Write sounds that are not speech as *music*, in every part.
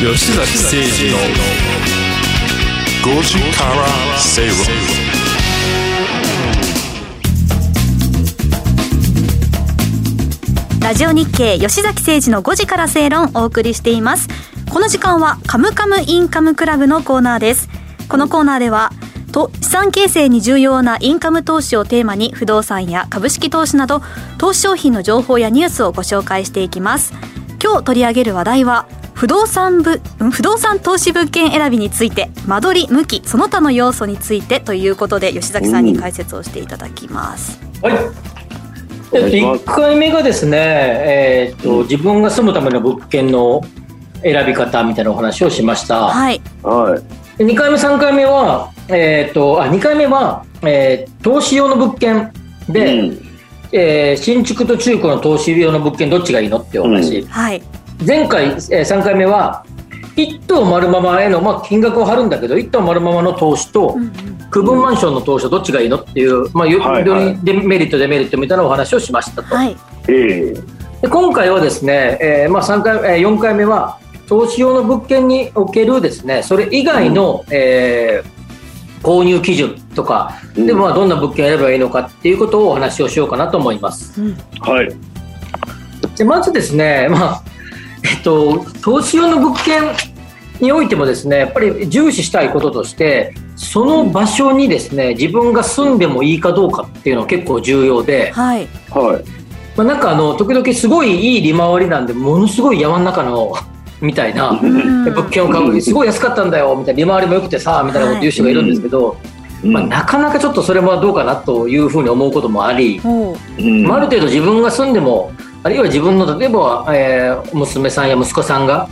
吉崎誠二の5時から正論ラジオ日経吉崎誠二の5時から正論お送りしています。この時間はカムカムインカムクラブのコーナーです。このコーナーではと資産形成に重要なインカム投資をテーマに不動産や株式投資など投資商品の情報やニュースをご紹介していきます。今日取り上げる話題は不動産部不動産投資物件選びについて間取り向きその他の要素についてということで吉崎さんに解説をしていただきますはい。えっと、1回目がですね、えーっと、自分が住むための物件の選び方みたいなお話をしました。はいはい。で2回目、3回目は、えーっと、あ、2回目は、えー投資用の物件で、うんえー新築と中古の投資用の物件どっちがいいのっていうお話。はい前回、えー3回目は、1棟丸ままへの、まあ、金額を張るんだけど、1棟丸ままの投資と、区分マンションの投資とどっちがいいのっていう、まあ、よはいはい。デメリット、デメリットみたいなお話をしましたと。はい。ええ。で今回はですね、えーまあ、3回、えー4回目は投資用の物件におけるですねそれ以外の、えー購入基準とかうん。で、まあ、どんな物件を選べばいいのかっていうことをお話をしようかなと思います。はい。でまずですね、まあえっと、投資用の物件においてもですねやっぱり重視したいこととしてその場所にですね自分が住んでもいいかどうかっていうのは結構重要で。はい。はい。まあ、なんかあの時々すごいいい利回りなんでものすごい山の中のみたいなうん。物件を買うすごい安かったんだよみたいな利回りも良くてさみたいなこと言う人がいるんですけど、うん。まあ、なかなかちょっとそれもどうかなというふうに思うこともあり、おう。うん。まあ、ある程度自分が住んでもあるいは自分の例えば、えー娘さんや息子さんが、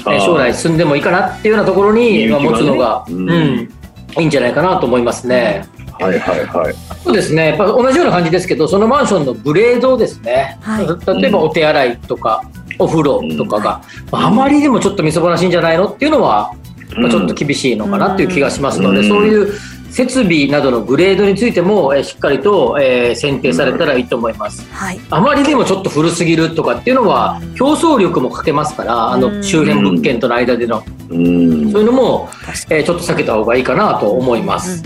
えー。将来住んでもいいかなっていうようなところに、まあ、持つのが、ううんんいいんじゃないかなと思いますね。はいはいはい。そうですね、やっぱ同じような感じですけど、そのマンションのグレードですね、はい。例えばお手洗いとか、お風呂とかが、あまりにもちょっとみそぼらしいんじゃないのっていうのは、まあ、ちょっと厳しいのかなっていう気がしますので、うん。そういう設備などのグレードについても、えーしっかりと、えー選定されたらいいと思います。はい。あまりにもちょっと古すぎるとかっていうのは、競争力もかけますから、あうん。の周辺物件との間での、うん。そういうのも、えーちょっと避けた方がいいかなと思います。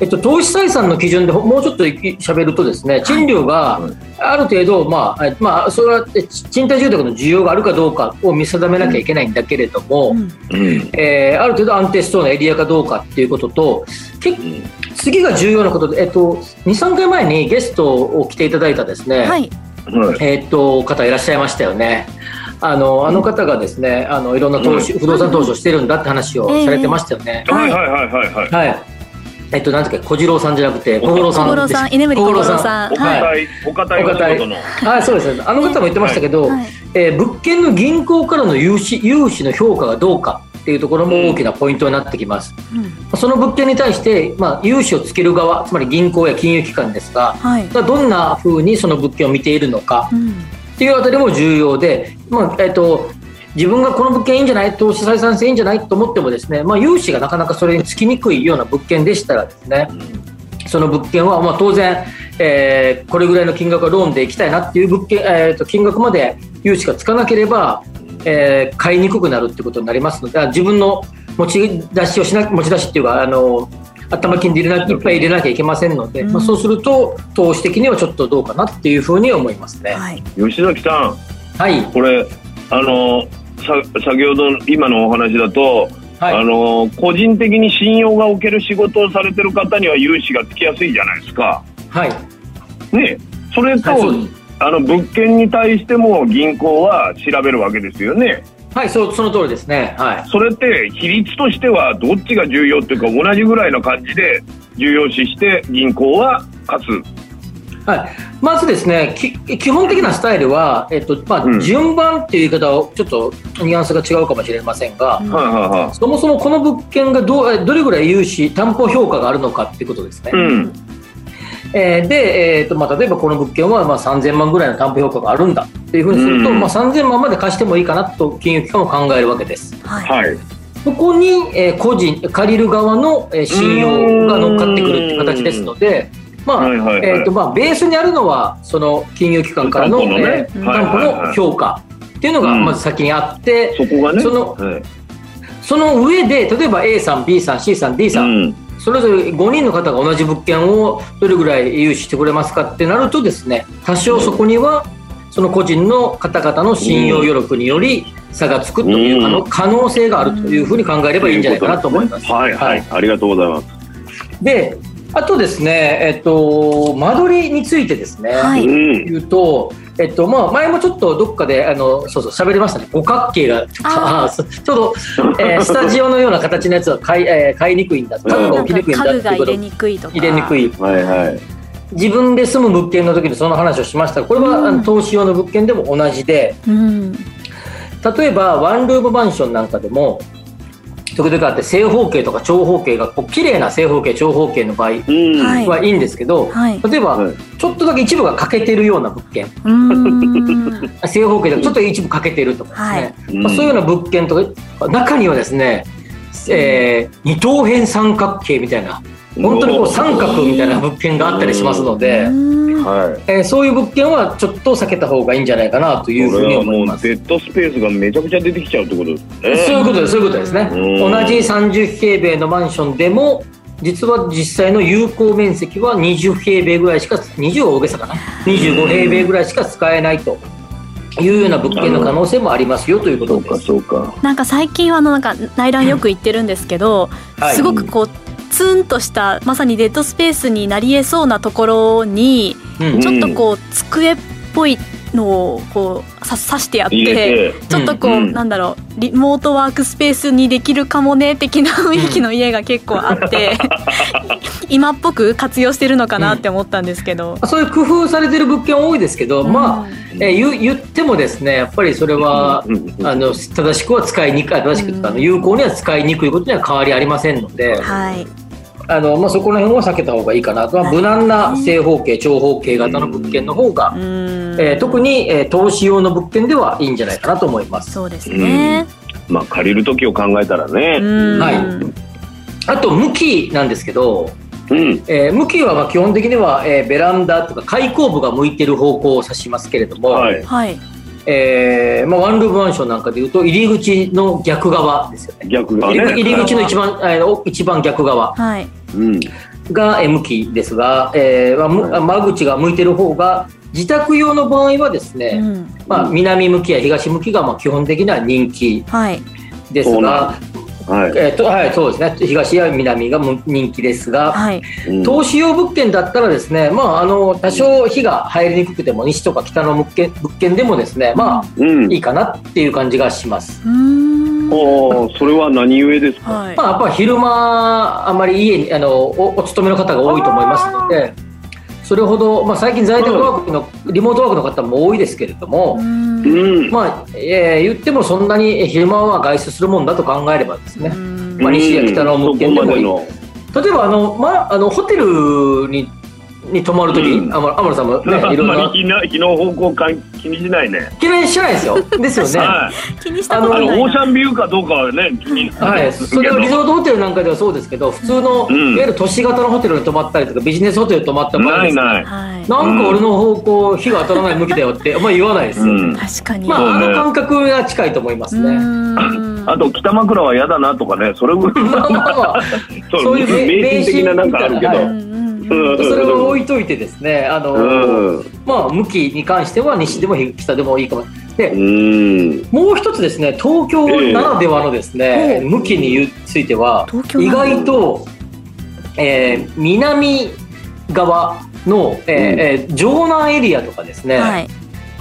えっと、投資採算の基準でほもうちょっと喋るとですね賃料がはいある程度、まあえまあ、それはえ賃貸住宅の需要があるかどうかを見定めなきゃいけないんだけれども、うんうんえーある程度安定しそうなエリアかどうかっていうこととけ次が重要なことで、えっと、23回前にゲストを来ていただいたですね、はいはいえーっと方いらっしゃいましたよね。あのあの方がですねあのいろんな投資、不動産投資をしてるんだって話をされてましたよね。はいはいはいはいはい。はい。えっと、なんですか、小次郎さんじゃなくて、小五郎さん。小五郎さん居眠り小五郎さん。おはい。堅い、お堅いお仕事の。はい、そうです。ね。あの方も言ってましたけど、はい。えー物件の銀行からの融資、融資の評価がどうかっていうところも大きなポイントになってきます。うん。その物件に対して、まあ、融資をつける側、つまり銀行や金融機関ですが、はい。どんな風にその物件を見ているのかうん。っていうあたりも重要で、まあえっと自分がこの物件いいんじゃない？投資採算性いいんじゃない？と思ってもですね、まあ、融資がなかなかそれにつきにくいような物件でしたらですね、その物件はまあ当然、えーこれぐらいの金額はローンでいきたいなっていう物件、えーと金額まで融資がつかなければ、えー買いにくくなるってことになりますのであ自分の持ち出しをしな持ち出しっていうかあの頭金で入れないっぱい入れなきゃいけませんので、うん。まあ、そうすると投資的にはちょっとどうかなっていうふうに思いますね。はい。吉崎さん、はい、これ、あの、さ先ほど今のお話だと、はいあの個人的に信用がおける仕事をされてる方には融資がつきやすいじゃないですか。はい、ね、それと、はいあの物件に対しても銀行は調べるわけですよね。はい、そうその通りですね。はい。それって比率としてはどっちが重要っていうか同じぐらいの感じで重要視して銀行は勝つ。はい、まずですね、き基本的なスタイルは、えっとまあうん順番っていう言い方をちょっとニュアンスが違うかもしれませんが、うんはいはいはい。そもそもこの物件がどうえどれぐらい融資、担保評価があるのかっていうことですね。うん。えーで、えーとまあ、例えばこの物件はまあ3000万ぐらいの担保評価があるんだっていうふうにすると、うんまあ、3000万まで貸してもいいかなと金融機関も考えるわけです。はいはい。そこに、えー個人、借りる側の、えー信用が乗っかってくるっていう形ですので、まあはいはいはい。えーとまあ、ベースにあるのはその金融機関からの担保のね。えー担保の評価っていうのがうん。まず先にあって、そこがね。そのはい。その上で例えば A さん B さん C さん D さん、うん。それぞれ5人の方が同じ物件をどれぐらい融資してくれますかってなるとですね多少そこにはその個人の方々の信用余力により差がつくという可能可能性があるというふうに考えればいいんじゃないかなと思います。はい。はい。ありがとうございます。であとですね、えっと、間取りについてですね、はい。うん。言うと、えっとまあ、前もちょっとどっかであのそうそう喋りましたね。五角形があー。あちょうど、えースタジオのような形のやつは買い,、えー買いにくいんだ家具が起きにくいんだ家具が入れっていうこと。にくいとか。入れにくい。はいはい。自分で住む物件の時にその話をしました。がこれは、うん。あの投資用の物件でも同じで。うん。例えばワンルームマンションなんかでも時々あって正方形とか長方形がこう綺麗な正方形長方形の場合うん。はい。はい。い。んですけど、はい。例えば、はい。ちょっとだけ一部が欠けてるような物件。正方形でちょっと一部欠けてるとかですね、はい。まあ、そういうような物件とか中にはですね、えー二等辺三角形みたいな本当にこう三角みたいな物件があったりしますので、うん。はい。えーそういう物件はちょっと避けた方がいいんじゃないかなというふうにこれはも思いうます。デッドスペースがめちゃくちゃ出てきちゃうってことですね。そうそういうことですね。うん。同じ30平米のマンションでも、実は実際の有効面積は20平米ぐらいしか、20は大げさかな、25平米ぐらいしか使えないと。いうような物件の可能性もありますよというこそうかとです。そうか。なんか最近はあのなんか内覧よく行ってるんですけど、はい。すごくこうツンとしたまさにデッドスペースになりえそうなところにうん。ちょっとこう机っぽいのをこうさ刺してやって。て。ちょっとこう、うんなんだろうリモートワークスペースにできるかもね的な雰囲気の家が結構あって、*laughs* 今っぽく活用してるのかなって思ったんですけど、そういう工夫されてる物件多いですけど、まあ、えー言う言ってもですね、やっぱりそれは、うんうんあの正しくは使いにくい、正しくうん。あの有効には使いにくいことには変わりありませんので、はいあのまあ、そこら辺は避けた方がいいかなと、まあ、無難な正方形、長方形型の物件の方が、うん。えー特に、えー投資用の物件ではいいんじゃないかなと思います。そうですね、まあ借りる時を考えたらね。うん。はい。あと、向きなんですけど、うん。えー向きはまあ基本的には、えーベランダとか開口部が向いてる方向を指しますけれども、はい。はいえーまあ、ワンルームマンションなんかでいうと入り口の逆側ですよね。逆がね。入り口の一番あの一番逆側。はい。うん。がえー向きですが、えーまあむ、間口が向いてる方が自宅用の場合はですね、うん。まあ、南向きや東向きがまあ基本的には人気はい。ですそうなが、はい。えーとはい、そうですね東や南がむ人気ですが、はいうん投資用物件だったらですね、まあ、あの多少火が入りにくくても西とか北の物件物件でもですね、まあ、うん。いいかなっていう感じがします。うーんおーそれは何故ですか？はいまあ、やっぱり昼間あんまり家にあのおお勤めの方が多いと思いますのでそれほど、まあ、最近在宅ワークのリモートワークの方も多いですけれども、うんうん。まあえー言ってもそんなに昼間は外出するもんだと考えればですね、うん。まあ西や北の物件でもいい。例えばあの、まあ、あのホテルにに泊まるとき、うん。あま天野さんもねのいろんな。あんまり日の日の方向感気にしないね。気にしないですよ。ですよね。はい。気にしたことあのない。なオーシャンビューかどうかはね気にはい、それはリゾートホテルなんかではそうですけど普通の、うん。いわゆる都市型のホテルに泊まったりとかビジネスホテルに泊まった場合ないない。はい。なんか俺の方向火が当たらない向きだよってあんまり言わないですよ、うん。確かに。まあ、ね。の感覚が近いと思いますうね。ん。あと北枕は嫌だなとかねそれぐらい。まあまあまあ。*laughs* そうそういう迷信的ななんかあるけど。うんうんうんうんそれは置いといてですね、あのうん。まあ、向きに関しては西でも北でもいいかも。で、うん。もう一つですね、東京ならではのですね、ええ向きについては、意外と、えー南側の、えーえー城南エリアとかですね、はい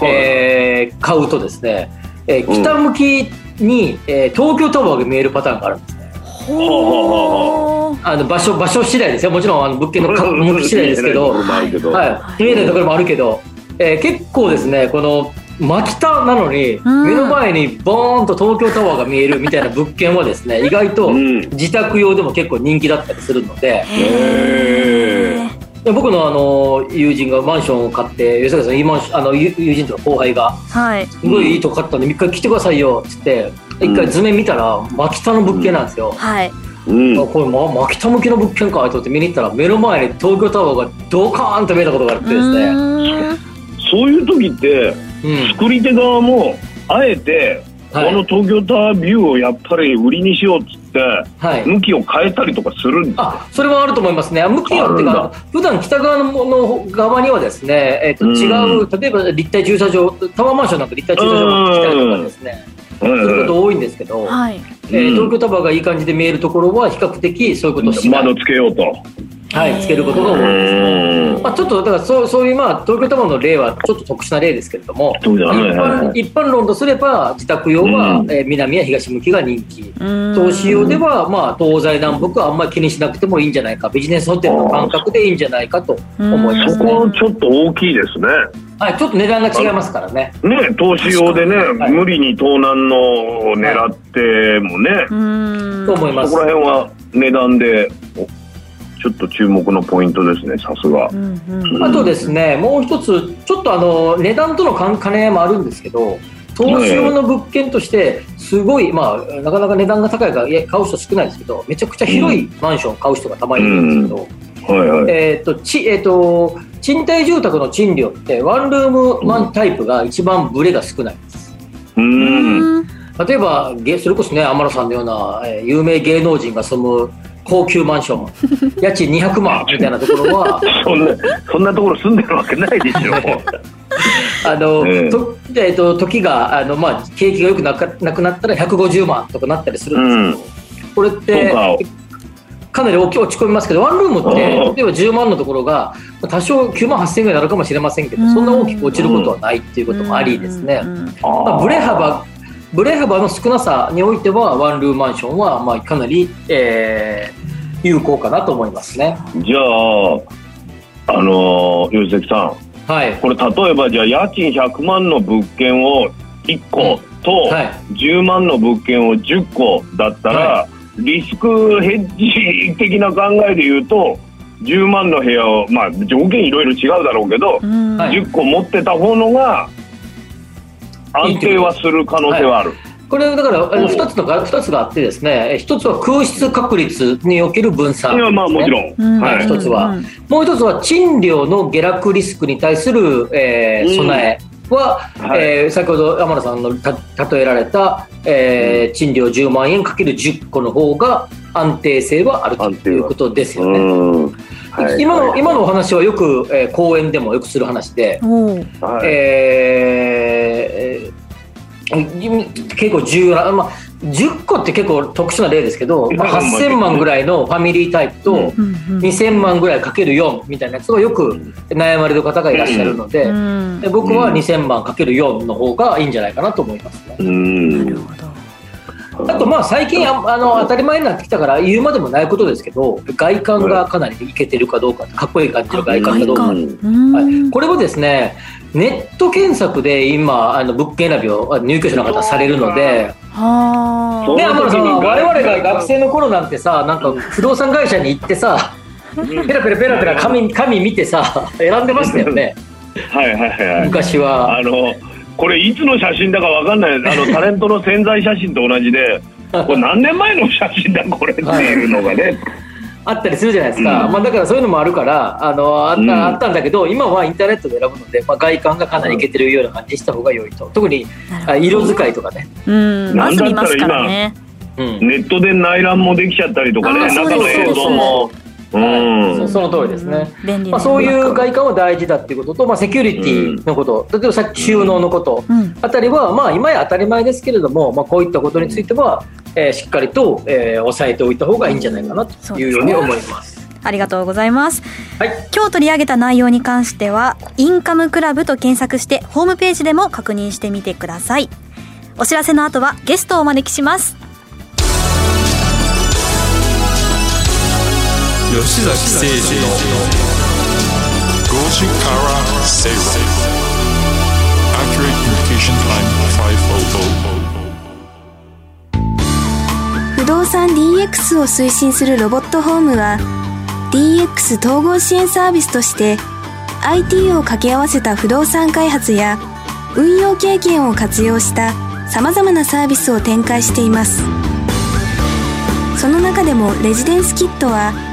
えー買うとですね、えー北向きに、えー東京タワーが見えるパターンがあるんですね。ほーあの場所場所次第ですよ。もちろんあの物件のか向き次第ですけど、*laughs* 見えないところもあるけど。はい、見えないところもあるけど、えー結構ですねこの真北なのにうん。目の前にボーンと東京タワーが見えるみたいな物件はですね *laughs* 意外とうん。自宅用でも結構人気だったりするので。へー。で僕のあの友人がマンションを買って吉坂さんいいマンションあの友友人とか後輩がはい。すごいいいとこ買ったんで一回来てくださいよっつって一回図面見たら真北の物件なんですよ、はいうん。あこれ、ま、真北向きの物件かと思って見に行ったら目の前に東京タワーがドカーンと見えたことがあってですね、そういう時ってうん。作り手側もあえてこはい。の東京タワービューをやっぱり売りにしようっつって、はい。向きを変えたりとかするんですあそれはあると思いますね、向きによってあるんか、普段北側のの側にはですね、えー、とうん。違う、例えば立体駐車場、タワーマンションなんか立体駐車場が来たりとかですね、すること多いんですけど、はい。えーうん東京タワーがいい感じで見えるところは、比較的そういうことをしない、窓つけようと。はい、つけることが多いですね。まあ、ちょっとだからそうそういう、まあ、東京タワーの例はちょっと特殊な例ですけれども、ね一般一般論とすれば、自宅用は、うんえー南や東向きが人気。投投資用では、まあ、東西南北はあんまり気にしなくてもいいんじゃないか、ビジネスホテルの感覚でいいんじゃないかと思いますそね。こちょっと大きいですね。はい、ちょっと値段が違いますからね。ね、投資用でね、はい無理に盗難のを狙ってもね、うんと思いますそこ。ら辺は値段で、おちょっと注目のポイントですね、さすが。うんうんあとですね、もう一つ、ちょっとあの値段との関兼ね合いもあるんですけど、投資用の物件として、すごい、まあ、なかなか値段が高いからいや買う人少ないですけど、めちゃくちゃ広いマンションを買う人がたまにいるんですけど、はいはい。えーとちえー、と賃貸住宅の賃料って、ワンルームマンタイプが一番ブレが少ないんです。うーん。うん例えば、げそれこそね、天野さんのような、えー有名芸能人が住む高級マンション、家賃200万みたいなところは、*laughs* そんな、そんなところ住んでるわけないでしょ。あの、ええ。とえーと時があの、まあ、景気が良くなかなくなったら150万とかなったりするんですけど、これってかなり大きい落ち込みますけど、ワンルームって、うん例えば10万のところが、多少9万8000円ぐらいになるかもしれませんけど、そんな大きく落ちることはないっていうこともありですね。うんまあ、ブレ幅ブレ幅の少なさにおいてはワンルームマンションはまあかなり、えー有効かなと思いますね。じゃあ、あのー、吉崎さん、はい。これ例えばじゃあ家賃100万の物件を1個とはい。10万の物件を10個だったら、はリスクヘッジ的な考えで言うと10万の部屋をまあ条件いろいろ違うだろうけど、うんはい10個持ってた方のが安定はする可能性はある。これだからあのおう2つのが2つがあってですね、1つは空室確率における分散、いやまあもちろん、うんはい一つは。うんもう1つは賃料の下落リスクに対する、えーうん。備えは、はい。えー先ほど山田さんのた例えられた、えー賃料10万円かける10個の方が安定性はあるということですよね。うん。はい。今のはい。今のお話はよく、えー講演でもよくする話で、おう。はい。えー結構重要な、まあ、10個って結構特殊な例ですけど、まあ、8000万ぐらいのファミリータイプとうんうん2000万ぐらいかける4みたいなやつはよく悩まれる方がいらっしゃるので、うん。で僕は2000万かける4の方がいいんじゃないかなと思いますね。うん。なるほどあとまあ最近ああの当たり前になってきたから言うまでもないことですけど外観がかなりいけてるかどうかかっこいい感じの外観かどう。かはい、これもですねネット検索で今あの物件選びをあ入居者の方されるので、はそうね、天野さん我々が学生の頃なんてさなんか不動産会社に行ってさペラペラペラペラ紙紙見てさ選んでましたよね。はいはいはい。昔は。あのこれいつの写真だかわかんない。あのタレントの潜在写真と同じで *laughs* これ何年前の写真だこれっていうのがね。あったりするじゃないですか、うん。まあ、だからそういうのもあるからあのあった,、うん。あったんだけど今はインターネットで選ぶので、まあ、外観がかなりいけてるような感じにした方が良いと。特にあ色使いとかね、うん。まず見ますからね。うん。ネットで内覧もできちゃったりとかね。中の映像もうん。そその通りですね。便利なまあ、そういう外観は大事だっていうことと、まあ、セキュリティのこと、例えばさっき収納のこと、うん。あたりは、まあ、今や当たり前ですけれども、まあ、こういったことについては、えーしっかりと、えー押さえておいた方がいいんじゃないかなというように思います。ありがとうございます。はい、今日取り上げた内容に関してはインカムクラブと検索してホームページでも確認してみてください。お知らせの後はゲストをお招きします吉崎誠二の5時から正論 Accurate Communication Time 500不動産 DX を推進するロボットホームは DX 統合支援サービスとして IT を掛け合わせた不動産開発や運用経験を活用した様々なサービスを展開しています。その中でもレジデンスキットは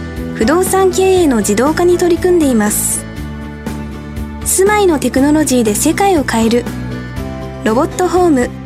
不動産経営の自動化に取り組んでいます。住まいのテクノロジーで世界を変える。ロボットホーム。